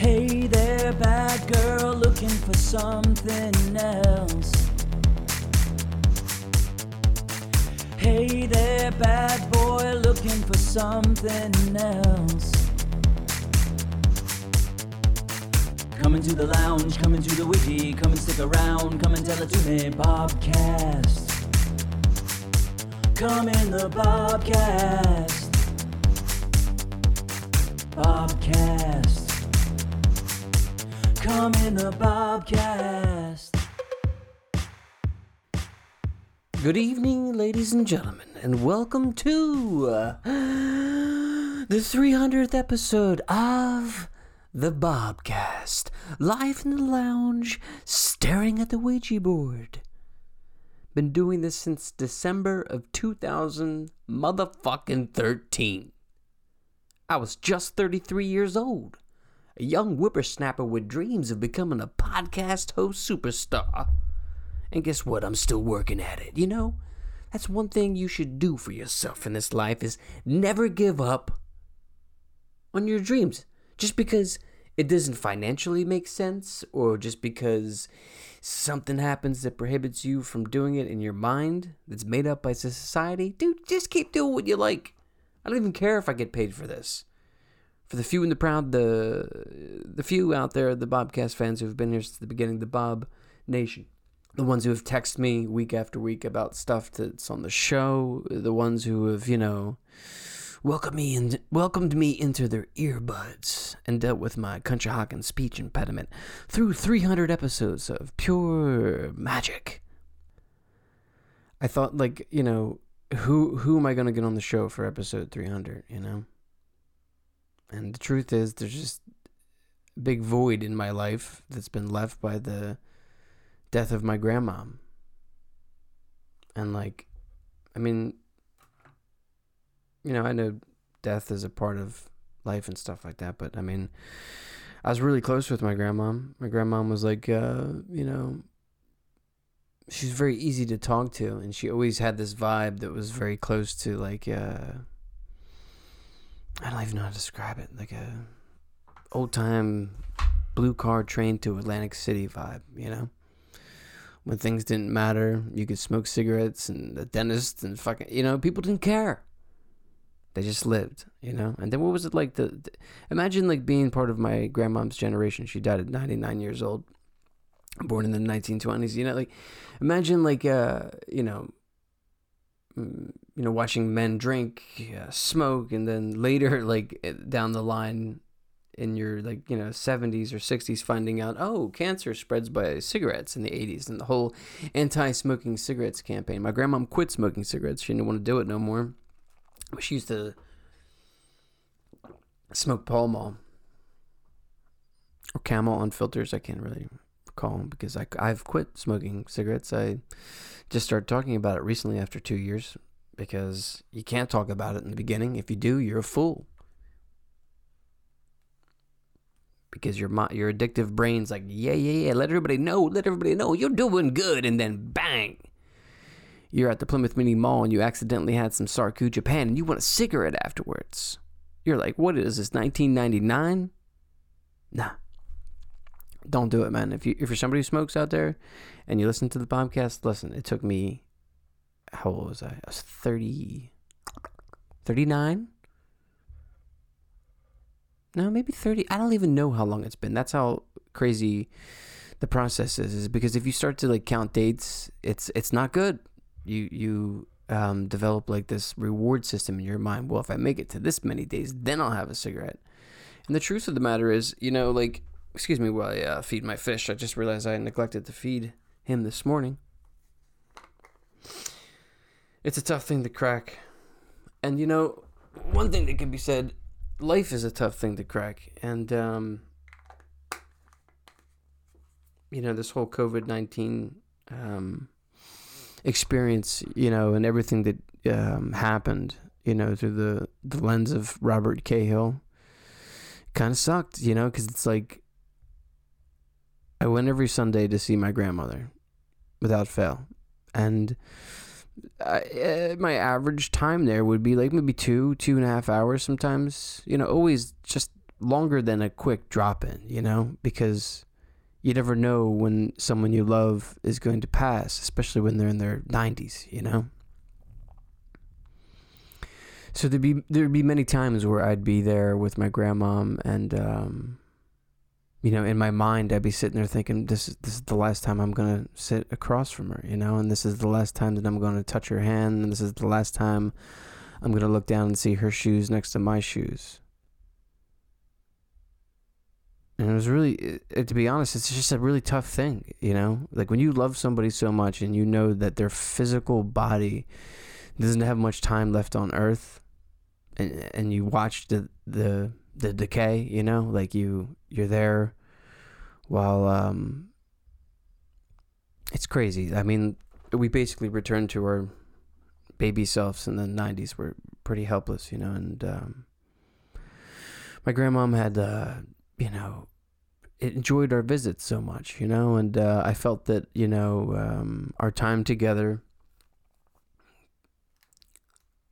Hey there, bad girl, looking for something else. Hey there, bad boy, looking for something else. Come into the lounge, come into the wiki, come and stick around, come and tell it to me, Bobcast. Come in the Bobcast. Bobcast. In the Bobcast. Good evening, ladies and gentlemen, and welcome to uh, the 300th episode of the Bobcast, live in the lounge, staring at the Ouija board. Been doing this since December of 2000 motherfucking 13. I was just 33 years old, a young whippersnapper with dreams of becoming a podcast host superstar. And guess what? I'm still working at it, you know? That's one thing you should do for yourself in this life is never give up on your dreams. Just because it doesn't financially make sense or just because something happens that prohibits you from doing it in your mind that's made up by society, dude, just keep doing what you like. I don't even care if I get paid for this. For the few and the proud, the the few out there, the Bobcast fans who have been here since the beginning, the Bob Nation the ones who have texted me week after week about stuff that's on the show, the ones who have, you know, welcomed me and welcomed me into their earbuds and dealt with my Conshohocken speech impediment through 300 episodes of pure magic. I thought like, you know, who who am I going to get on the show for episode 300, you know? And the truth is there's just a big void in my life that's been left by the death of my grandmom. And like, I mean, you know, I know death is a part of life and stuff like that, but I mean, I was really close with my grandmom. My grandmom was like, uh, you know, she's very easy to talk to, and she always had this vibe that was very close to like, uh, I don't even know how to describe it, like a old time blue car train to Atlantic City vibe, you know when things didn't matter. You could smoke cigarettes and the dentist and fucking, you know, people didn't care. They just lived, you know. And then what was it like? The, imagine like being part of my grandmom's generation. She died at 99 years old, born in the 1920s. You know, like imagine like uh, you know, you know, watching men drink, uh, smoke, and then later like down the line in your like you know 70s or 60s finding out oh cancer spreads by cigarettes in the 80s and the whole anti-smoking cigarettes campaign. My grandma quit smoking cigarettes. She didn't want to do it no more. She used to smoke Pall Mall or Camel on filters. I can't really recall because I, I've quit smoking cigarettes I just started talking about it recently after two years because you can't talk about it in the beginning if you do you're a fool because your your addictive brain's like, yeah, yeah, yeah, let everybody know, let everybody know you're doing good, and then bang, you're at the Plymouth Mini Mall and you accidentally had some Sarku Japan and you want a cigarette afterwards. You're like, what is this, 1999? Nah. Don't do it, man. If you if you're somebody who smokes out there and you listen to the podcast, listen, it took me how old was I? I was 30 39 no, maybe 30. I don't even know how long it's been. That's how crazy the process is, is because if you start to like count dates, it's it's not good. You you um, develop like this reward system in your mind. Well, if I make it to this many days, then I'll have a cigarette. And the truth of the matter is, you know, like, excuse me while I uh, feed my fish. I just realized I neglected to feed him this morning. It's a tough thing to crack. And, you know, one thing that can be said life is a tough thing to crack, and um, you know this whole COVID nineteen um, experience, you know, and everything that um, happened, you know, through the the lens of Robert Cahill, kind of sucked, you know, because it's like I went every Sunday to see my grandmother, without fail, and uh, my average time there would be like maybe two, two and a half hours sometimes. You know, always just longer than a quick drop in, you know, because you never know when someone you love is going to pass, especially when they're in their 90s, you know. So there'd be there'd be many times where I'd be there with my grandmom, and um, you know, in my mind, I'd be sitting there thinking, "This is this is the last time I'm gonna sit across from her," you know, and this is the last time that I'm gonna touch her hand, and this is the last time I'm gonna look down and see her shoes next to my shoes. And it was really, it, to be honest, it's just a really tough thing, you know? Like when you love somebody so much and you know that their physical body doesn't have much time left on earth and and you watch the the the decay, you know? Like you you're there while um it's crazy. I mean, we basically returned to our baby selves in the 90s. We're pretty helpless, you know, and um my grandmom had uh you know enjoyed our visits so much, you know, and uh, I felt that you know um, our time together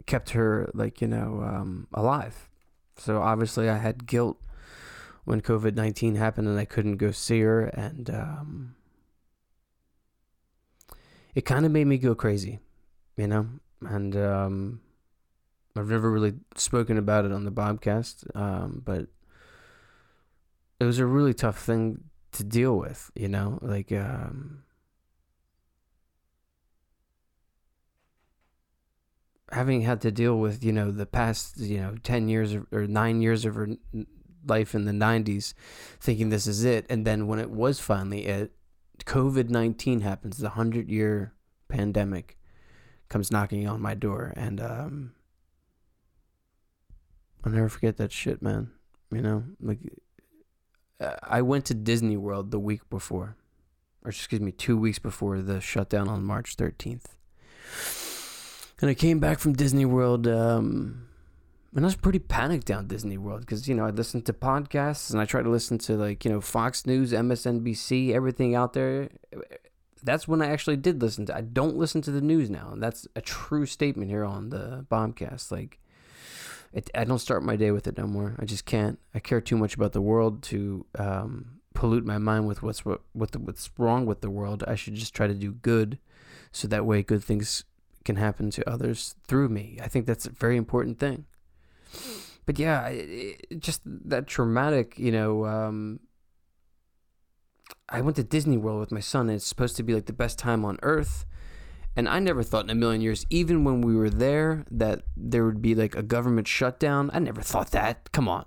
kept her like you know um, alive. So obviously, I had guilt when COVID nineteen happened and I couldn't go see her, and um, it kind of made me go crazy, you know, and um, I've never really spoken about it on the Bobcast, um, but it was a really tough thing to deal with, you know, like um having had to deal with, you know, the past, you know, 10 years or 9 years of her life in the 90s thinking this is it and then when it was finally it COVID-19 happens, the 100-year pandemic comes knocking on my door and um I'll never forget that shit, man. You know, like uh, I went to Disney World the week before, or excuse me, two weeks before the shutdown on March 13th. And I came back from Disney World, um, and I was pretty panicked down Disney World because, you know, I listened to podcasts and I tried to listen to, like, you know, Fox News, MSNBC, everything out there. That's when I actually did listen to. I don't listen to the news now, and that's a true statement here on the Bobcast. Like, it, I don't start my day with it no more. I just can't. I care too much about the world to um, pollute my mind with what's what, what the, what's wrong with the world. I should just try to do good, so that way good things can happen to others through me. I think that's a very important thing. But yeah, it, it, just that traumatic, you know. Um, I went to Disney World with my son, and it's supposed to be like the best time on earth and I never thought in a million years, even when we were there, that there would be like a government shutdown. I never thought that. Come on.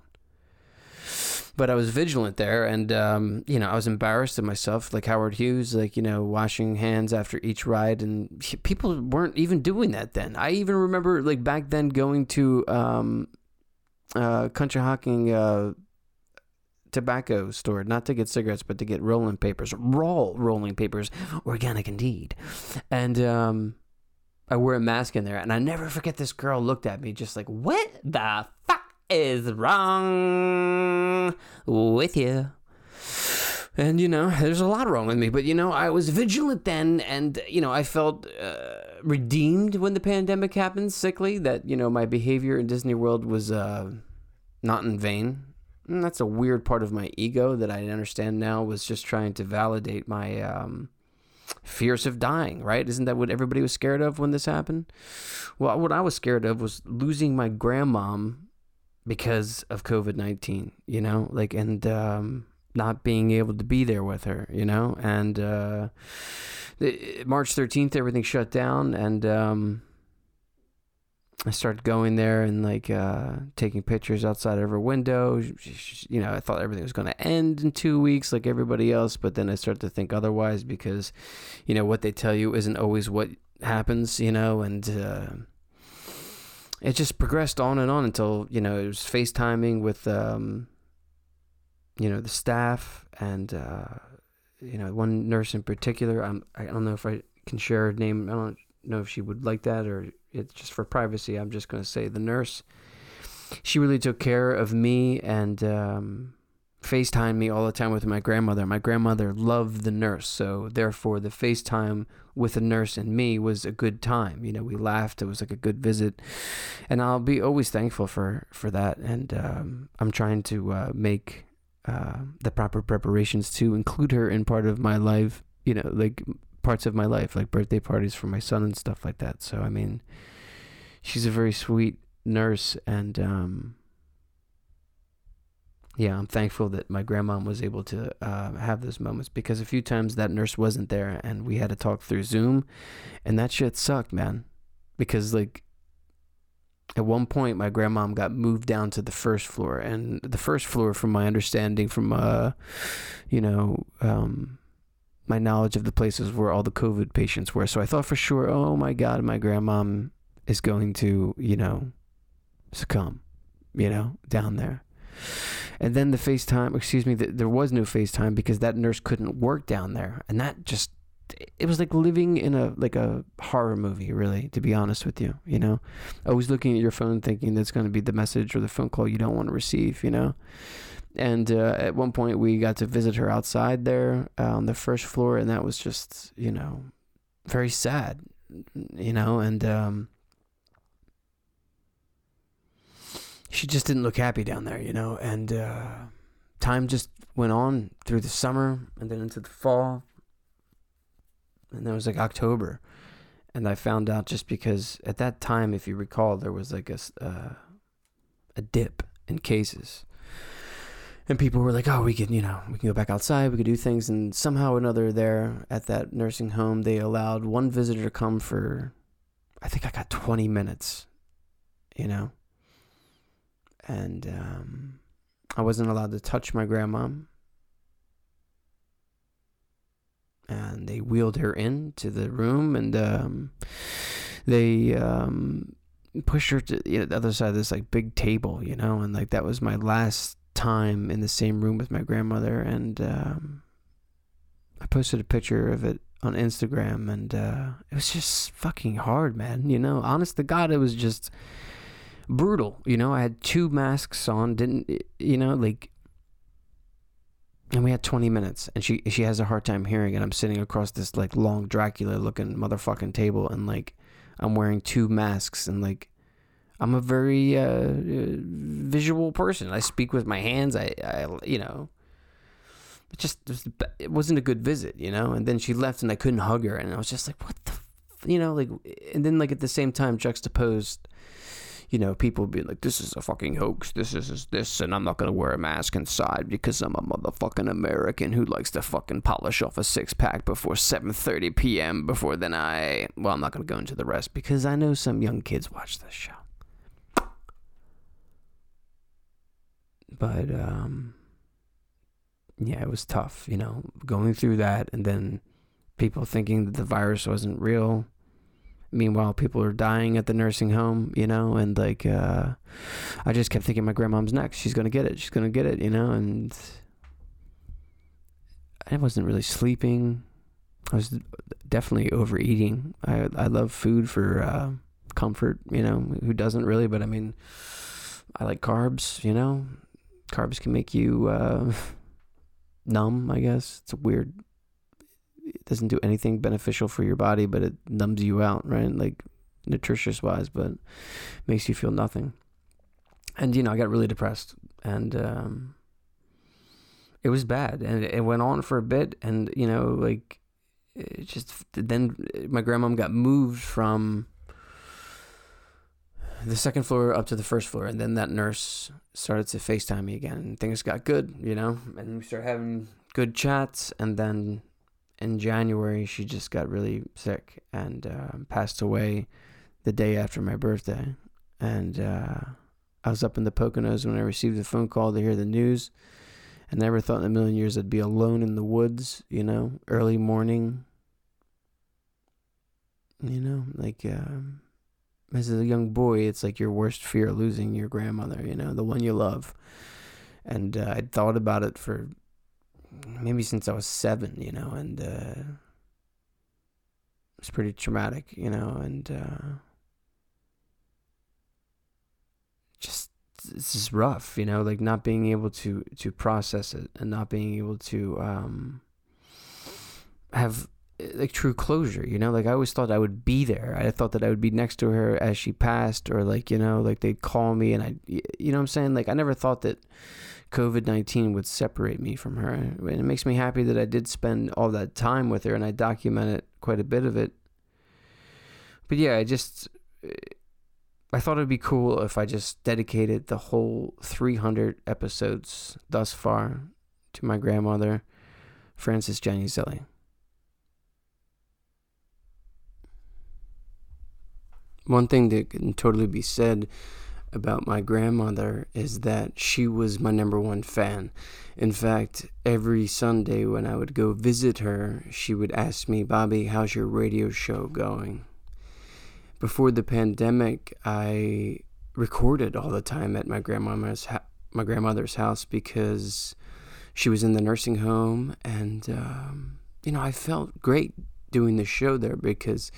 But I was vigilant there, and um, you know I was embarrassed of myself, like Howard Hughes, like you know washing hands after each ride, and people weren't even doing that then. I even remember like back then going to um, uh, Conshohocken uh, tobacco store, not to get cigarettes, but to get rolling papers, raw rolling papers, organic indeed. And um, I wore a mask in there, and I never forget this girl looked at me just like, "What the fuck is wrong with you?" And you know, there's a lot wrong with me, but you know, I was vigilant then, and you know, I felt uh, redeemed when the pandemic happened. Sickly that you know my behavior in Disney World was uh, not in vain and that's a weird part of my ego that I understand now was just trying to validate my um, fears of dying, right? Isn't that what everybody was scared of when this happened? Well, what I was scared of was losing my grandmom because of COVID 19, you know, like, and, um, not being able to be there with her, you know, and uh, March 13th, everything shut down, and um, I started going there and like uh, taking pictures outside of her window. You know, I thought everything was going to end in two weeks like everybody else, but then I started to think otherwise because, you know, what they tell you isn't always what happens, you know, and uh, it just progressed on and on until, you know, it was FaceTiming with, um, you know, the staff and, uh, you know, one nurse in particular. I'm, I don't know if I can share her name. I don't know if she would like that or it's just for privacy. I'm just going to say the nurse. She really took care of me and um, FaceTime me all the time with my grandmother. My grandmother loved the nurse, so therefore the FaceTime with the nurse and me was a good time. You know, we laughed. It was like a good visit, and I'll be always thankful for for that. And um, I'm trying to uh, make uh, the proper preparations to include her in part of my life. You know, like parts of my life, like birthday parties for my son and stuff like that. So I mean, she's a very sweet nurse, and um, yeah, I'm thankful that my grandma was able to uh, have those moments because a few times that nurse wasn't there and we had to talk through Zoom, and that shit sucked, man. Because like at one point my grandma got moved down to the first floor, and the first floor, from my understanding, from uh, you know, um, my knowledge of the places where all the COVID patients were. So I thought for sure, oh my god, my grandma is going to, you know, succumb, you know, down there. And then the FaceTime, excuse me, the, there was no FaceTime because that nurse couldn't work down there. And that just, it was like living in a, like a horror movie, really, to be honest with you, you know? Always looking at your phone thinking that's going to be the message or the phone call you don't want to receive, you know? And uh, at one point, we got to visit her outside there uh, on the first floor, and that was just, you know, very sad, you know? And, um, she just didn't look happy down there, you know. And uh, time just went on through the summer and then into the fall. And then it was like October. And I found out just because at that time, if you recall, there was like a, uh, a dip in cases. And people were like, oh, we can, you know, we can go back outside, we could do things. And somehow or another, there at that nursing home, they allowed one visitor to come for, I think I got 20 minutes, you know? And um, I wasn't allowed to touch my grandma. And they wheeled her into the room, and um, they um, pushed her to you know, the other side of this like big table, you know, and like that was my last time in the same room with my grandmother, and um, I posted a picture of it on Instagram, and uh, it was just fucking hard, man. You know, honest to God, it was just brutal. You know, I had two masks on, didn't you know, like and we had 20 minutes and she she has a hard time hearing and I'm sitting across this like long Dracula looking motherfucking table and like I'm wearing two masks and like I'm a very uh, visual person. I speak with my hands. I, I you know, it just it wasn't a good visit, you know. And then she left, and I couldn't hug her, and I was just like, what the, you know, like. And then like at the same time, juxtaposed you know, people being like, this is a fucking hoax, this is this, and I'm not gonna wear a mask inside because I'm a motherfucking American who likes to fucking polish off a six pack before 7:30 p.m. Before then, I well, I'm not gonna go into the rest because I know some young kids watch this show. But um, yeah, it was tough, you know, going through that, and then people thinking that the virus wasn't real meanwhile people are dying at the nursing home you know and like uh, i just kept thinking my grandmom's next. She's gonna get it. She's gonna get it you know and i wasn't really sleeping. I was definitely overeating. I i love food for uh, comfort you know who doesn't really but i mean i like carbs you know. Carbs can make you uh, numb i guess. It's a weird it doesn't do anything beneficial for your body, but it numbs you out, right? Like nutritious wise, but makes you feel nothing. And you know, I got really depressed, and um, it was bad, and it went on for a bit, and you know, like it just then my grandmom got moved from the second floor up to the first floor, and then that nurse started to FaceTime me again, and things got good, you know, and we started having good chats, and then in January, she just got really sick and uh, passed away the day after my birthday. And uh, I was up in the Poconos when I received a phone call to hear the news. I never thought in a million years I'd be alone in the woods, you know, early morning. You know, like um, as a young boy, it's like your worst fear losing your grandmother, you know, the one you love. And uh, I'd thought about it for maybe since I was seven, you know, and uh, it's pretty traumatic, you know, and uh, just it's just rough, you know, like not being able to to process it and not being able to um have like true closure, you know? Like I always thought I would be there. I thought that I would be next to her as she passed or like, you know, like they'd call me and I you know what I'm saying? Like I never thought that COVID-19 would separate me from her. And it makes me happy that I did spend all that time with her and I documented quite a bit of it. But yeah, I just I thought it'd be cool if I just dedicated the whole 300 episodes thus far to my grandmother, Frances Januzelli. One thing that can totally be said about my grandmother is that she was my number one fan. In fact, every Sunday when I would go visit her, she would ask me, Bobby, how's your radio show going? Before the pandemic, I recorded all the time at my grandmother's ha- my grandmother's house because she was in the nursing home, and um, you know I felt great doing the show there because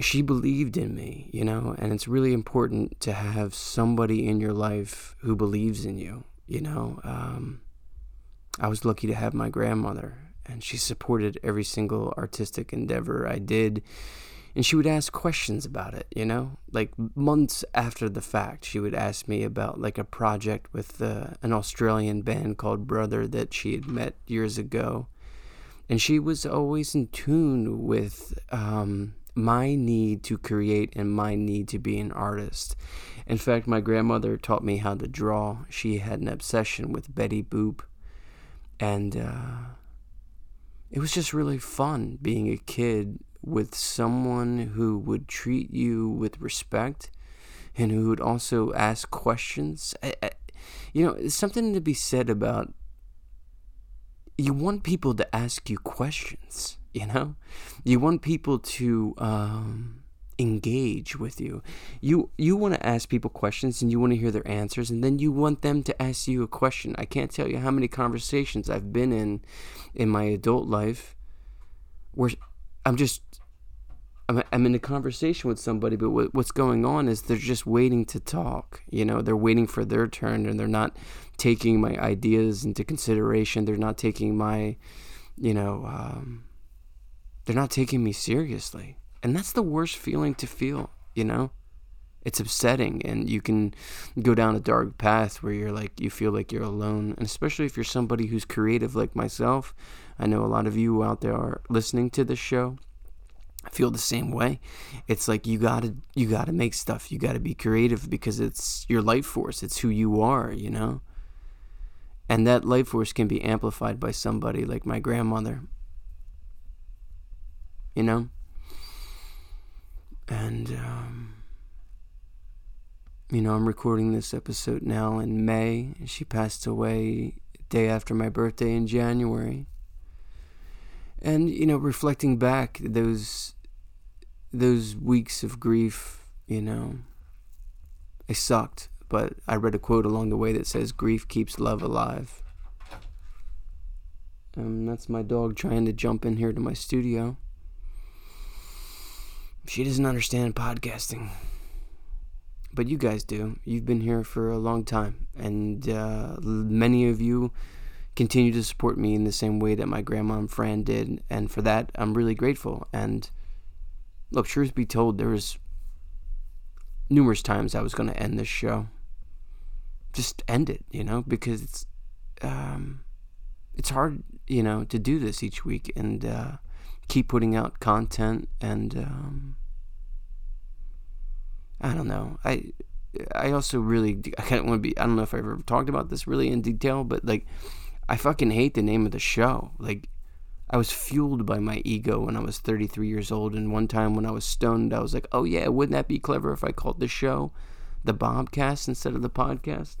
she believed in me, you know, and it's really important to have somebody in your life who believes in you, you know. Um, I was lucky to have my grandmother, and she supported every single artistic endeavor I did. And she would ask questions about it, you know, like months after the fact. She would ask me about like a project with uh, an Australian band called Brother that she had met years ago. And she was always in tune with um, my need to create and my need to be an artist. In fact, my grandmother taught me how to draw. She had an obsession with Betty Boop. And uh, it was just really fun being a kid with someone who would treat you with respect and who would also ask questions. I, I, you know, something to be said about you want people to ask you questions you know you want people to um, engage with you you you want to ask people questions and you want to hear their answers and then you want them to ask you a question i can't tell you how many conversations i've been in in my adult life where i'm just I'm, in a conversation with somebody, but what, what's going on is they're just waiting to talk. You know, they're waiting for their turn and they're not taking my ideas into consideration. They're not taking my, you know, um, they're not taking me seriously. And that's the worst feeling to feel, you know? It's upsetting and you can go down a dark path where you're like you feel like you're alone. And especially if you're somebody who's creative like myself. I know a lot of you out there are listening to this show. I feel the same way. It's like you gotta you gotta make stuff. You gotta be creative because it's your life force. It's who you are, you know? And that life force can be amplified by somebody like my grandmother you know? And, um, you know, I'm recording this episode now in May. She passed away day after my birthday in January. And, you know, reflecting back those those weeks of grief, you know, it sucked. But I read a quote along the way that says, Grief keeps love alive. Um, that's my dog trying to jump in here to my studio. She doesn't understand podcasting. But you guys do. You've been here for a long time. And uh, many of you continue to support me in the same way that my grandma and Fran did. And for that, I'm really grateful. And look, truth be told, there was numerous times I was going to end this show. Just end it, you know, because it's um, it's hard, you know, to do this each week. And uh, keep putting out content and um, I don't know. I I also really I kind of want to be. I don't know if I've ever talked about this really in detail, but like I fucking hate the name of the show. Like I was fueled by my ego when I was 33 years old, and one time when I was stoned, I was like, "Oh yeah, wouldn't that be clever if I called the show the Bobcast instead of the podcast?"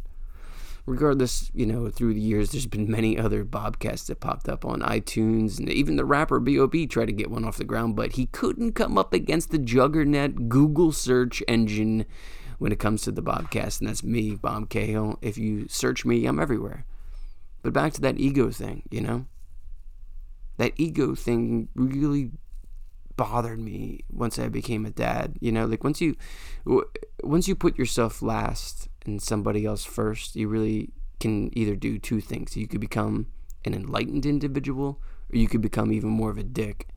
Regardless, you know, through the years, there's been many other Bobcasts that popped up on iTunes, and even the rapper B.O.B. tried to get one off the ground, but he couldn't come up against the juggernaut Google search engine when it comes to the Bobcast, and that's me, Bob Cahill. If you search me, I'm everywhere. But back to that ego thing, you know? That ego thing really bothered me once I became a dad. You know, like once you once you put yourself last and somebody else first, you really can either do two things. You could become an enlightened individual, or you could become even more of a dick.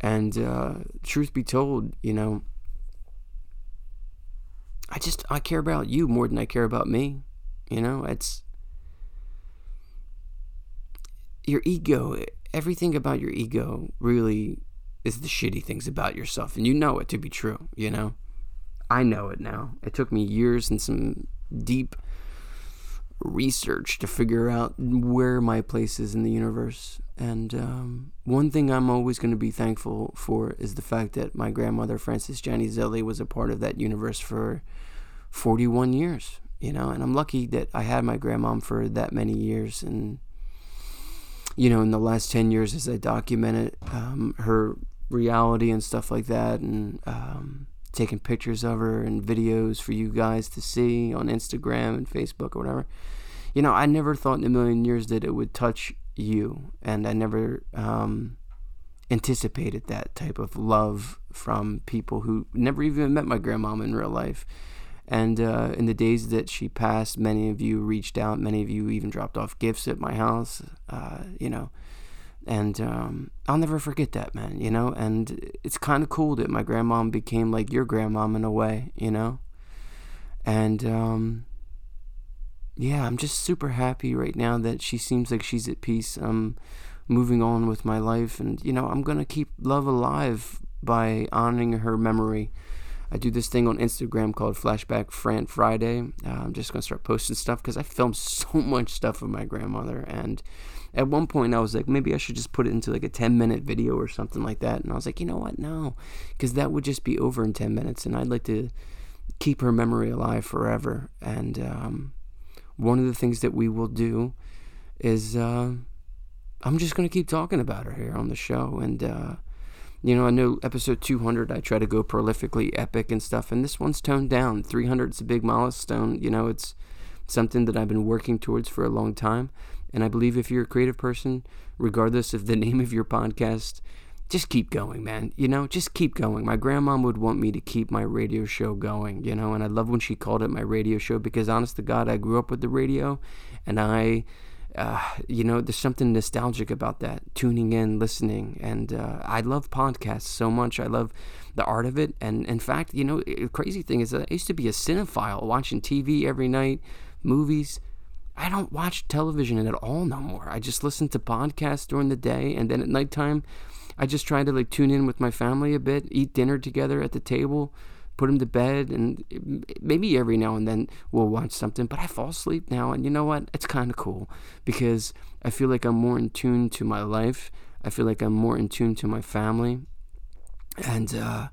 And uh, truth be told, you know, I just I care about you more than I care about me. You know, it's your ego. Everything about your ego really is the shitty things about yourself, and you know it to be true. You know, I know it now. It took me years and some deep research to figure out where my place is in the universe. And um, one thing I'm always going to be thankful for is the fact that my grandmother, Frances Januzelli, was a part of that universe for 41 years, you know, and I'm lucky that I had my grandmom for that many years. And, you know, in the last 10 years, as I documented um, her reality and stuff like that, and um, taking pictures of her and videos for you guys to see on Instagram and Facebook or whatever. You know, I never thought in a million years that it would touch you, and I never um, anticipated that type of love from people who never even met my grandmom in real life. And uh, in the days that she passed, many of you reached out. Many of you even dropped off gifts at my house. Uh, you know, and um, I'll never forget that, man, you know? And it's kind of cool that my grandmom became like your grandmom in a way, you know? And um, yeah, I'm just super happy right now that she seems like she's at peace. I'm moving on with my life, and, you know, I'm to keep love alive by honoring her memory. I do this thing on Instagram called Flashback Fran Friday. Uh, I'm just to start posting stuff because I filmed so much stuff of my grandmother, and at one point I was like, maybe I should just put it into like a 10 minute video or something like that. And I was like, you know what? No, because that would just be over in 10 minutes. And I'd like to keep her memory alive forever. And um, one of the things that we will do is uh, I'm just going to keep talking about her here on the show. And, uh, you know, I know episode 200, I try to go prolifically epic and stuff. And this one's toned down. 300 is a big milestone. You know, it's something that I've been working towards for a long time. And I believe if you're a creative person, regardless of the name of your podcast, just keep going, man. You know, just keep going. My grandma would want me to keep my radio show going, you know, and I love when she called it my radio show because, honest to God, I grew up with the radio and I. Uh, you know, there's something nostalgic about that. Tuning in, listening, and uh, I love podcasts so much. I love the art of it, and in fact, you know, the crazy thing is that I used to be a cinephile, watching TV every night, movies, I don't watch television at all no more. I just listen to podcasts during the day, and then at nighttime, I just try to like tune in with my family a bit, eat dinner together at the table, put them to bed, and maybe every now and then we'll watch something. But I fall asleep now, and you know what? It's kind of cool because I feel like I'm more in tune to my life. I feel like I'm more in tune to my family, and uh,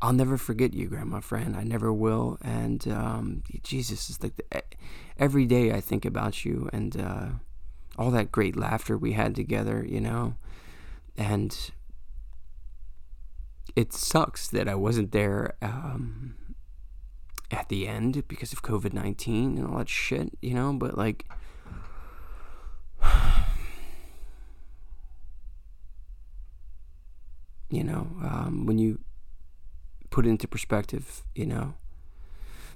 I'll never forget you, Grandma Fran. I never will. And um, Jesus, it's like every day I think about you and uh, all that great laughter we had together, you know. And it sucks that I wasn't there um, at the end because of COVID 19 and all that shit, you know. But like, you know, um, when you put it into perspective, you know.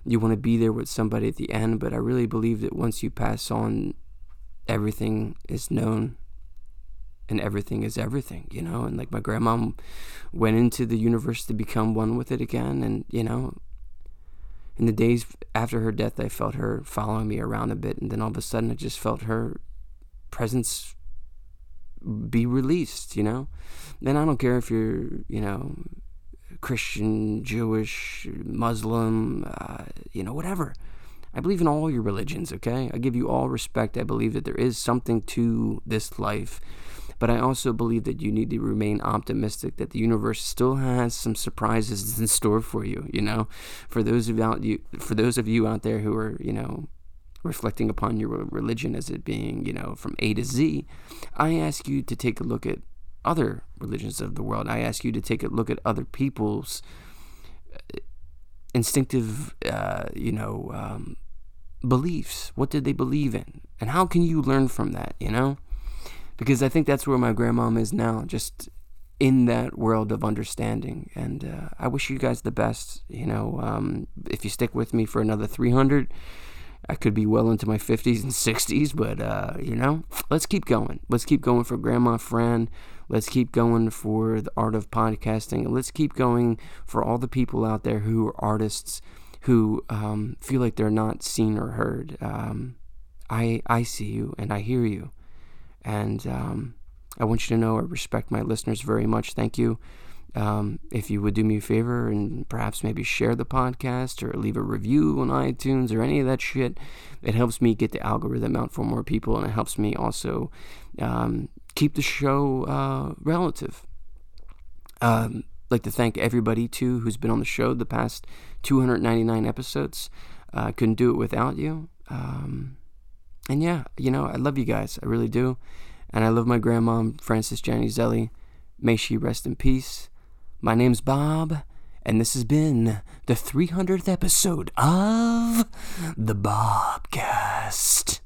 You want to be there with somebody at the end, but I really believe that once you pass on, everything is known and everything is everything, you know. And like my grandma went into the universe to become one with it again, and you know, in the days after her death, I felt her following me around a bit, and then all of a sudden, I just felt her presence be released, you know. And I don't care if you're, you know, Christian, Jewish, Muslim, uh, you know, whatever. I believe in all your religions, okay? I give you all respect. I believe that there is something to this life. But I also believe that you need to remain optimistic that the universe still has some surprises in store for you, you know? For those of you for those of you out there who are, you know, reflecting upon your religion as it being, you know, from A to Z, I ask you to take a look at other religions of the world. I ask you to take a look at other people's uh, instinctive, uh, you know, um, beliefs. What did they believe in? And how can you learn from that, you know? Because I think that's where my grandmom is now, just in that world of understanding. And uh, I wish you guys the best, you know. Um, if you stick with me for another 300, I could be well into my 50s and 60s, but, uh, you know, let's keep going. Let's keep going for Grandma Fran. Let's keep going for the art of podcasting. Let's keep going for all the people out there who are artists who um, feel like they're not seen or heard. Um, I, I see you and I hear you. And um, I want you to know I respect my listeners very much. Thank you. Um, if you would do me a favor and perhaps maybe share the podcast or leave a review on iTunes or any of that shit, it helps me get the algorithm out for more people and it helps me also um, keep the show uh, relative. Um, like to thank everybody too who's been on the show the past 299 episodes. I uh, couldn't do it without you. Um, and yeah, you know, I love you guys. I really do. And I love my grandma, Frances Zelli. May she rest in peace. My name's Bob, and this has been the 300th episode of the Bobcast.